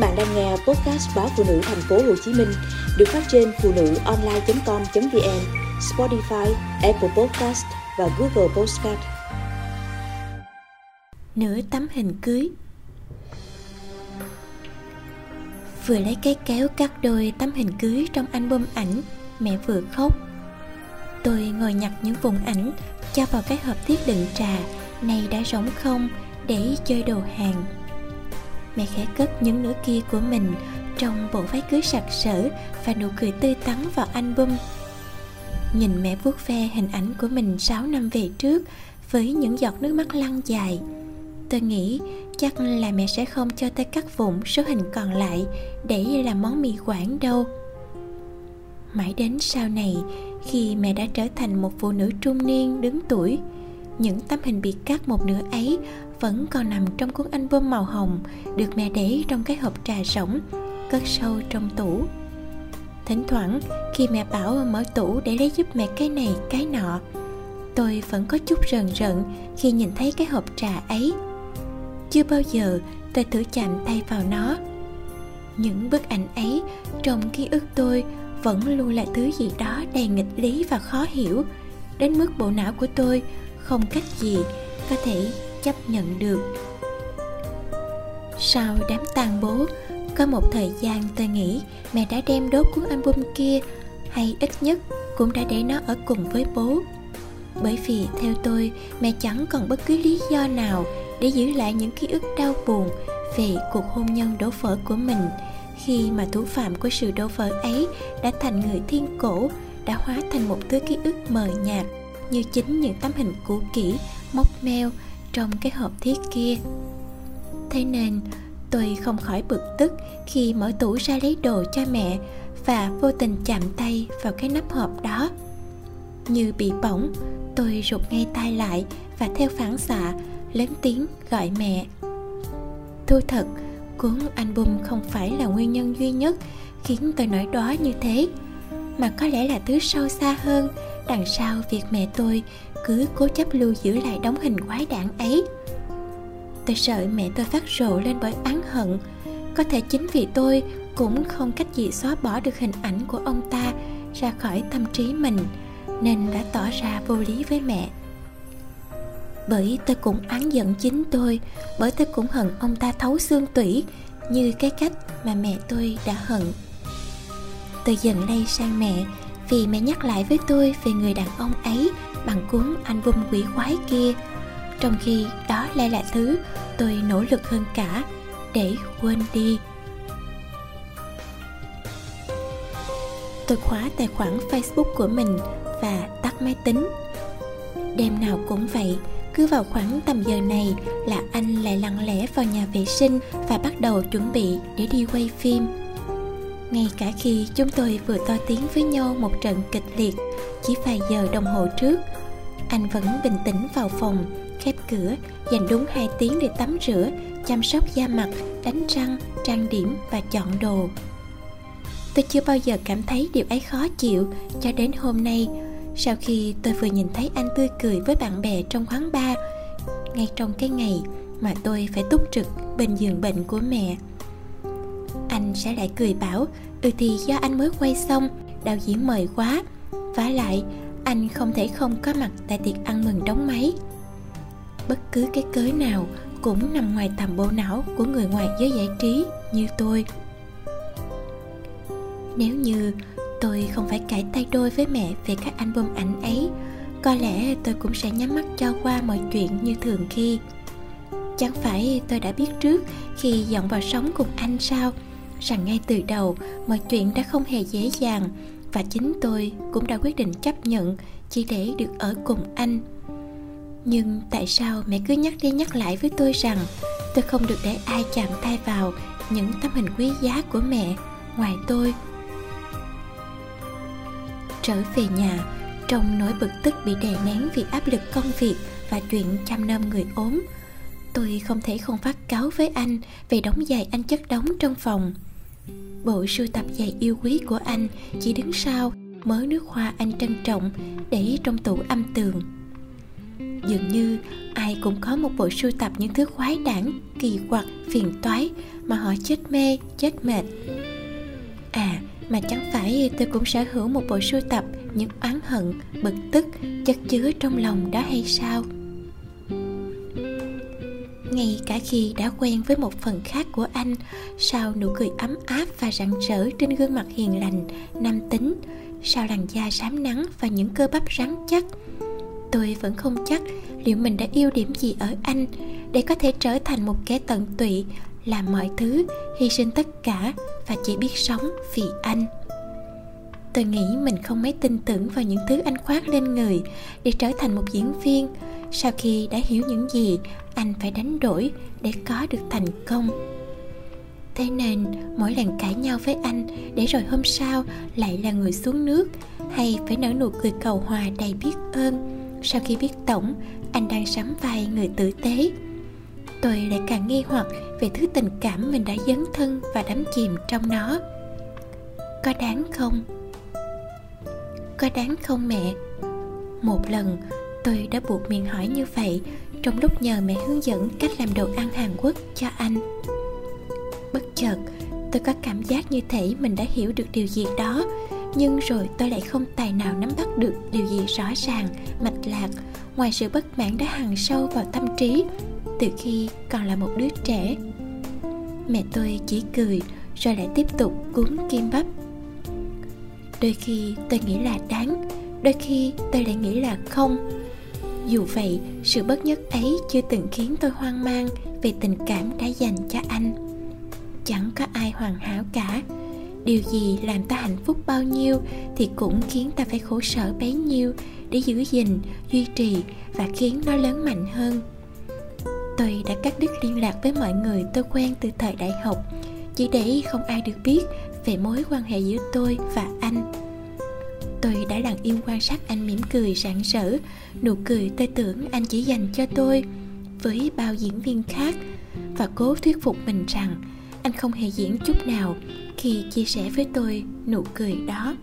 bạn đang nghe podcast báo phụ nữ thành phố Hồ Chí Minh được phát trên phụ nữ online.com.vn, Spotify, Apple Podcast và Google Podcast. Nửa tấm hình cưới Vừa lấy cái kéo cắt đôi tấm hình cưới trong album ảnh, mẹ vừa khóc. Tôi ngồi nhặt những vùng ảnh, cho vào cái hộp thiết đựng trà, này đã rỗng không, để chơi đồ hàng mẹ khẽ cất những nửa kia của mình trong bộ váy cưới sặc sỡ và nụ cười tươi tắn vào album. Nhìn mẹ vuốt ve hình ảnh của mình 6 năm về trước với những giọt nước mắt lăn dài, tôi nghĩ chắc là mẹ sẽ không cho tôi cắt vụn số hình còn lại để làm món mì quảng đâu. Mãi đến sau này, khi mẹ đã trở thành một phụ nữ trung niên, đứng tuổi những tấm hình bị cắt một nửa ấy vẫn còn nằm trong cuốn album màu hồng được mẹ để trong cái hộp trà rỗng, cất sâu trong tủ. Thỉnh thoảng, khi mẹ bảo mở tủ để lấy giúp mẹ cái này, cái nọ, tôi vẫn có chút rờn rợn khi nhìn thấy cái hộp trà ấy. Chưa bao giờ tôi thử chạm tay vào nó. Những bức ảnh ấy trong ký ức tôi vẫn luôn là thứ gì đó đầy nghịch lý và khó hiểu, đến mức bộ não của tôi không cách gì có thể chấp nhận được. Sau đám tang bố, có một thời gian tôi nghĩ mẹ đã đem đốt cuốn album kia hay ít nhất cũng đã để nó ở cùng với bố. Bởi vì theo tôi, mẹ chẳng còn bất cứ lý do nào để giữ lại những ký ức đau buồn về cuộc hôn nhân đổ vỡ của mình khi mà thủ phạm của sự đổ vỡ ấy đã thành người thiên cổ, đã hóa thành một thứ ký ức mờ nhạt như chính những tấm hình cũ kỹ móc meo trong cái hộp thiết kia. Thế nên, tôi không khỏi bực tức khi mở tủ ra lấy đồ cho mẹ và vô tình chạm tay vào cái nắp hộp đó. Như bị bỏng, tôi rụt ngay tay lại và theo phản xạ, lớn tiếng gọi mẹ. Thu thật, cuốn album không phải là nguyên nhân duy nhất khiến tôi nổi đó như thế mà có lẽ là thứ sâu xa hơn. Đằng sau việc mẹ tôi cứ cố chấp lưu giữ lại đống hình quái đản ấy. Tôi sợ mẹ tôi phát rộ lên bởi oán hận. Có thể chính vì tôi cũng không cách gì xóa bỏ được hình ảnh của ông ta ra khỏi tâm trí mình, nên đã tỏ ra vô lý với mẹ. Bởi tôi cũng oán giận chính tôi, bởi tôi cũng hận ông ta thấu xương tủy như cái cách mà mẹ tôi đã hận tôi dần lây sang mẹ, vì mẹ nhắc lại với tôi về người đàn ông ấy bằng cuốn album quỷ quái kia. Trong khi đó lại là thứ tôi nỗ lực hơn cả để quên đi. Tôi khóa tài khoản facebook của mình và tắt máy tính. Đêm nào cũng vậy, cứ vào khoảng tầm giờ này là anh lại lặng lẽ vào nhà vệ sinh và bắt đầu chuẩn bị để đi quay phim ngay cả khi chúng tôi vừa to tiếng với nhau một trận kịch liệt, chỉ vài giờ đồng hồ trước, anh vẫn bình tĩnh vào phòng, khép cửa, dành đúng 2 tiếng để tắm rửa, chăm sóc da mặt, đánh răng, trang điểm và chọn đồ. Tôi chưa bao giờ cảm thấy điều ấy khó chịu, cho đến hôm nay, sau khi tôi vừa nhìn thấy anh tươi cười với bạn bè trong quán bar, ngay trong cái ngày mà tôi phải túc trực bên giường bệnh của mẹ anh sẽ lại cười bảo ừ thì do anh mới quay xong, đạo diễn mời quá. Vả lại, anh không thể không có mặt tại tiệc ăn mừng đóng máy. Bất cứ cái cớ nào cũng nằm ngoài tầm bộ não của người ngoài giới giải trí như tôi. Nếu như tôi không phải cãi tay đôi với mẹ về các album ảnh ấy, có lẽ tôi cũng sẽ nhắm mắt cho qua mọi chuyện như thường khi. Chẳng phải tôi đã biết trước khi dọn vào sống cùng anh sao? Rằng ngay từ đầu mọi chuyện đã không hề dễ dàng và chính tôi cũng đã quyết định chấp nhận chỉ để được ở cùng anh. Nhưng tại sao mẹ cứ nhắc đi nhắc lại với tôi rằng tôi không được để ai chạm tay vào những tấm hình quý giá của mẹ ngoài tôi? Trở về nhà, trong nỗi bực tức bị đè nén vì áp lực công việc và chuyện chăm nom người ốm, tôi không thể không phát cáo với anh về đóng giày anh chất đóng trong phòng bộ sưu tập giày yêu quý của anh chỉ đứng sau mớ nước hoa anh trân trọng để trong tủ âm tường. Dường như ai cũng có một bộ sưu tập những thứ khoái đản kỳ quặc, phiền toái mà họ chết mê, chết mệt. À mà chẳng phải tôi cũng sở hữu một bộ sưu tập những oán hận, bực tức, chất chứa trong lòng đó hay sao? Ngay cả khi đã quen với một phần khác của anh, sau nụ cười ấm áp và rạng rỡ trên gương mặt hiền lành, nam tính, sau làn da sám nắng và những cơ bắp rắn chắc, tôi vẫn không chắc liệu mình đã yêu điểm gì ở anh để có thể trở thành một kẻ tận tụy, làm mọi thứ, hy sinh tất cả và chỉ biết sống vì anh. Tôi nghĩ mình không mấy tin tưởng vào những thứ anh khoác lên người để trở thành một diễn viên sau khi đã hiểu những gì, anh phải đánh đổi để có được thành công. Thế nên, mỗi lần cãi nhau với anh để rồi hôm sau lại là người xuống nước, hay phải nở nụ cười cầu hòa đầy biết ơn. Sau khi biết tổng, anh đang sắm vai người tử tế. Tôi lại càng nghi hoặc về thứ tình cảm mình đã dấn thân và đắm chìm trong nó. Có đáng không? Có đáng không mẹ? Một lần tôi đã buộc miệng hỏi như vậy, trong lúc nhờ mẹ hướng dẫn cách làm đồ ăn hàn quốc cho anh. Bất chợt, tôi có cảm giác như thể mình đã hiểu được điều gì đó, nhưng rồi tôi lại không tài nào nắm bắt được điều gì rõ ràng, mạch lạc. Ngoài sự bất mãn đã hằn sâu vào tâm trí, từ khi còn là một đứa trẻ. Mẹ tôi chỉ cười, rồi lại tiếp tục cuốn kim bắp. Đôi khi tôi nghĩ là đáng, đôi khi tôi lại nghĩ là không dù vậy, sự bất nhất ấy chưa từng khiến tôi hoang mang về tình cảm đã dành cho anh. Chẳng có ai hoàn hảo cả. Điều gì làm ta hạnh phúc bao nhiêu thì cũng khiến ta phải khổ sở bấy nhiêu để giữ gìn, duy trì và khiến nó lớn mạnh hơn. Tôi đã cắt đứt liên lạc với mọi người tôi quen từ thời đại học. Chỉ để không ai được biết về mối quan hệ giữa tôi và anh tôi đã lặng im quan sát anh mỉm cười rạng rỡ, nụ cười tôi tưởng anh chỉ dành cho tôi với bao diễn viên khác. Và cố thuyết phục mình rằng anh không hề diễn chút nào khi chia sẻ với tôi nụ cười đó.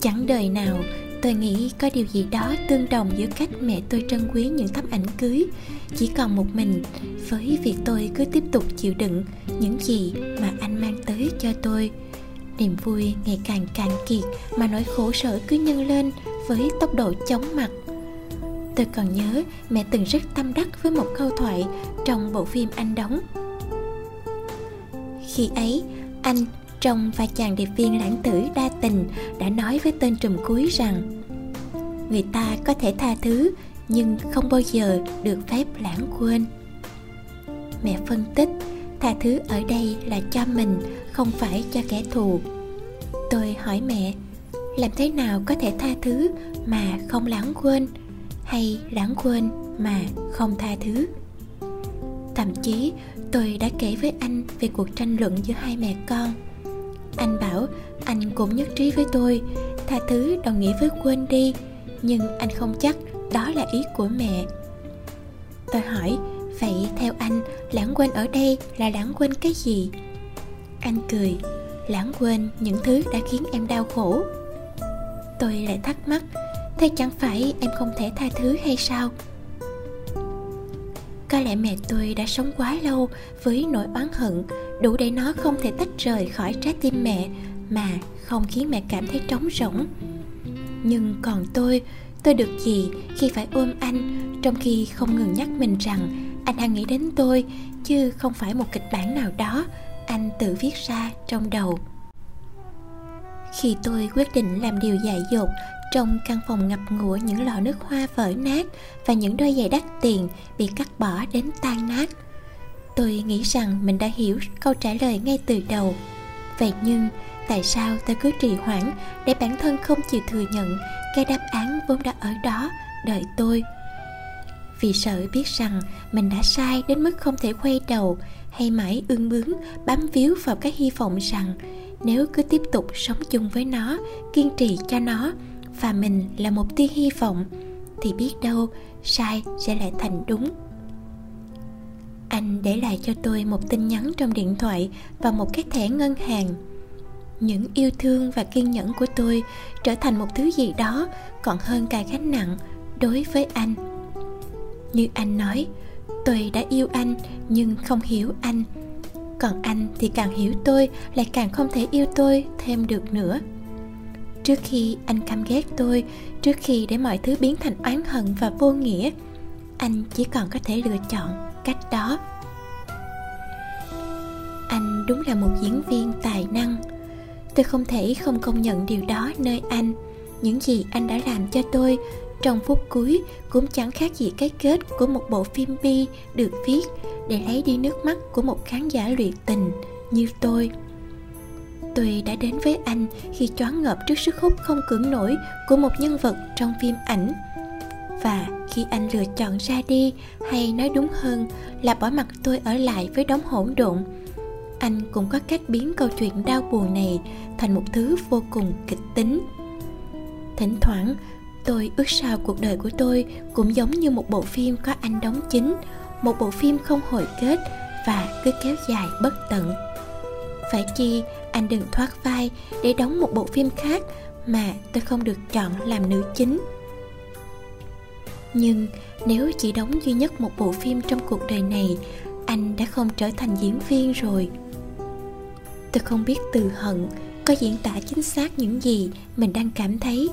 Chẳng đời nào tôi nghĩ có điều gì đó tương đồng giữa cách mẹ tôi trân quý những tấm ảnh cưới. Chỉ còn một mình với việc tôi cứ tiếp tục chịu đựng những gì mà anh mang tới cho tôi niềm vui ngày càng cạn kiệt mà nỗi khổ sở cứ nhân lên với tốc độ chóng mặt. Tôi còn nhớ mẹ từng rất tâm đắc với một câu thoại trong bộ phim anh đóng. Khi ấy, anh, trong vai chàng điệp viên lãng tử đa tình, đã nói với tên trùm cuối rằng, người ta có thể tha thứ, nhưng không bao giờ được phép lãng quên. Mẹ phân tích tha thứ ở đây là cho mình, không phải cho kẻ thù. Tôi hỏi mẹ, làm thế nào có thể tha thứ mà không lãng quên, hay lãng quên mà không tha thứ? Thậm chí, tôi đã kể với anh về cuộc tranh luận giữa hai mẹ con. Anh bảo, anh cũng nhất trí với tôi, tha thứ đồng nghĩa với quên đi, nhưng anh không chắc đó là ý của mẹ. Tôi hỏi vậy, theo anh, lãng quên ở đây là lãng quên cái gì? Anh cười. Lãng quên những thứ đã khiến em đau khổ. Tôi lại thắc mắc, thế chẳng phải em không thể tha thứ hay sao? Có lẽ mẹ tôi đã sống quá lâu với nỗi oán hận, đủ để nó không thể tách rời khỏi trái tim mẹ, mà không khiến mẹ cảm thấy trống rỗng. Nhưng còn tôi tôi được gì khi phải ôm anh, trong khi không ngừng nhắc mình rằng anh đang nghĩ đến tôi, chứ không phải một kịch bản nào đó anh tự viết ra trong đầu. Khi tôi quyết định làm điều dại dột trong căn phòng ngập ngụa những lọ nước hoa vỡ nát và những đôi giày đắt tiền bị cắt bỏ đến tan nát, tôi nghĩ rằng mình đã hiểu câu trả lời ngay từ đầu. Vậy nhưng, tại sao tôi cứ trì hoãn để bản thân không chịu thừa nhận cái đáp án vốn đã ở đó đợi tôi? Vì sợ biết rằng mình đã sai đến mức không thể quay đầu, hay mãi ương bướng, bám víu vào cái hy vọng rằng nếu cứ tiếp tục sống chung với nó, kiên trì cho nó và mình là một tia hy vọng, thì biết đâu sai sẽ lại thành đúng. Anh để lại cho tôi một tin nhắn trong điện thoại và một cái thẻ ngân hàng. Những yêu thương và kiên nhẫn của tôi trở thành một thứ gì đó còn hơn cả gánh nặng đối với anh như anh nói, tôi đã yêu anh, nhưng không hiểu anh. Còn anh thì càng hiểu tôi, lại càng không thể yêu tôi thêm được nữa. Trước khi anh căm ghét tôi, trước khi để mọi thứ biến thành oán hận và vô nghĩa, anh chỉ còn có thể lựa chọn cách đó. Anh đúng là một diễn viên tài năng. Tôi không thể không công nhận điều đó nơi anh. Những gì anh đã làm cho tôi trong phút cuối, cũng chẳng khác gì cái kết của một bộ phim bi được viết, để lấy đi nước mắt của một khán giả luyện tình như tôi. Tôi đã đến với anh khi choáng ngợp trước sức hút không cưỡng nổi của một nhân vật trong phim ảnh. Và khi anh lựa chọn ra đi, hay nói đúng hơn là bỏ mặt tôi ở lại với đống hỗn độn. Anh cũng có cách biến câu chuyện đau buồn này thành một thứ vô cùng kịch tính. Thỉnh thoảng tôi ước sao cuộc đời của tôi cũng giống như một bộ phim có anh đóng chính, một bộ phim không hồi kết và cứ kéo dài bất tận. Phải chi, anh đừng thoát vai để đóng một bộ phim khác mà tôi không được chọn làm nữ chính. Nhưng nếu chỉ đóng duy nhất một bộ phim trong cuộc đời này, anh đã không trở thành diễn viên rồi. Tôi không biết từ hận có diễn tả chính xác những gì mình đang cảm thấy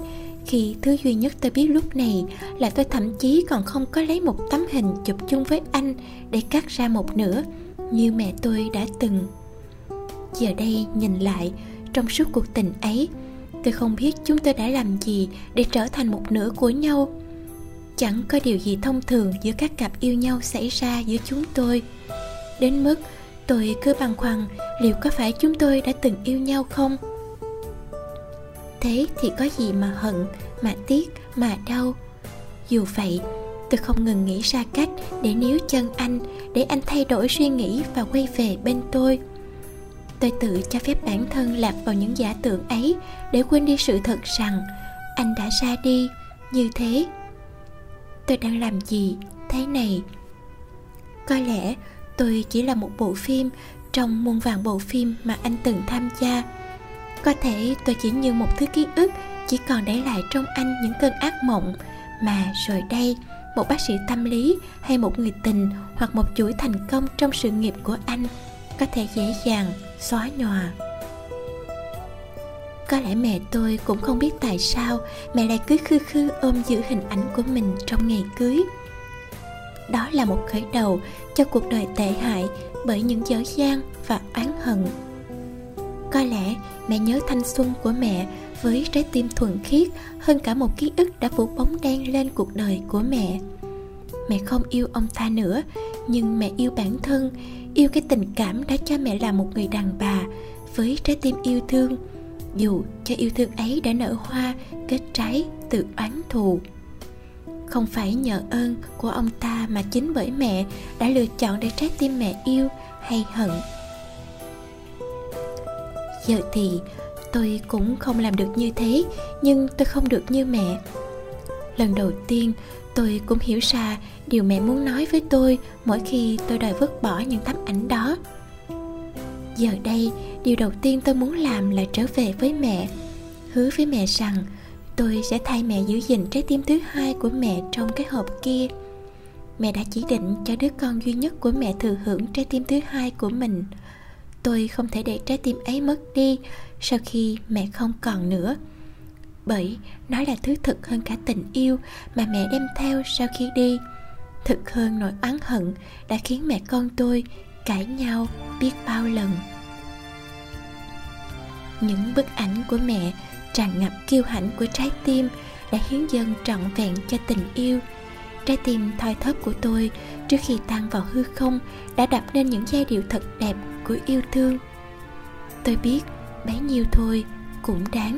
khi thứ duy nhất tôi biết lúc này là tôi thậm chí còn không có lấy một tấm hình chụp chung với anh để cắt ra một nửa, như mẹ tôi đã từng. Giờ đây nhìn lại, trong suốt cuộc tình ấy, tôi không biết chúng tôi đã làm gì để trở thành một nửa của nhau. Chẳng có điều gì thông thường giữa các cặp yêu nhau xảy ra giữa chúng tôi. Đến mức tôi cứ băn khoăn liệu có phải chúng tôi đã từng yêu nhau không? Thế thì có gì mà hận, mà tiếc, mà đau. Dù vậy, tôi không ngừng nghĩ ra cách để níu chân anh, để anh thay đổi suy nghĩ và quay về bên tôi. Tôi tự cho phép bản thân lạc vào những giả tưởng ấy để quên đi sự thật rằng anh đã ra đi. Như thế, tôi đang làm gì thế này? Có lẽ tôi chỉ là một bộ phim trong muôn vàng bộ phim mà anh từng tham gia có thể tôi chỉ như một thứ ký ức, chỉ còn để lại trong anh những cơn ác mộng. Mà rồi đây, một bác sĩ tâm lý hay một người tình hoặc một chuỗi thành công trong sự nghiệp của anh có thể dễ dàng xóa nhòa. Có lẽ mẹ tôi cũng không biết tại sao mẹ lại cứ khư khư ôm giữ hình ảnh của mình trong ngày cưới. Đó là một khởi đầu cho cuộc đời tệ hại bởi những dở dang và oán hận có lẽ mẹ nhớ thanh xuân của mẹ với trái tim thuần khiết hơn cả một ký ức đã phủ bóng đen lên cuộc đời của mẹ. Mẹ không yêu ông ta nữa, nhưng mẹ yêu bản thân, yêu cái tình cảm đã cho mẹ là một người đàn bà với trái tim yêu thương. Dù cho yêu thương ấy đã nở hoa, kết trái từ oán thù. Không phải nhờ ơn của ông ta mà chính bởi mẹ đã lựa chọn để trái tim mẹ yêu hay hận giờ thì tôi cũng không làm được như thế, nhưng tôi không được như mẹ. Lần đầu tiên, tôi cũng hiểu ra điều mẹ muốn nói với tôi mỗi khi tôi đòi vứt bỏ những tấm ảnh đó. Giờ đây, điều đầu tiên tôi muốn làm là trở về với mẹ, hứa với mẹ rằng tôi sẽ thay mẹ giữ gìn trái tim thứ hai của mẹ trong cái hộp kia. Mẹ đã chỉ định cho đứa con duy nhất của mẹ thừa hưởng trái tim thứ hai của mình tôi không thể để trái tim ấy mất đi sau khi mẹ không còn nữa. Bởi nó là thứ thực hơn cả tình yêu mà mẹ đem theo sau khi đi. Thực hơn nỗi oán hận đã khiến mẹ con tôi cãi nhau biết bao lần. Những bức ảnh của mẹ tràn ngập kiêu hãnh của trái tim đã hiến dâng trọn vẹn cho tình yêu. Trái tim thoi thóp của tôi trước khi tan vào hư không đã đập nên những giai điệu thật đẹp của yêu thương. Tôi biết bấy nhiêu thôi cũng đáng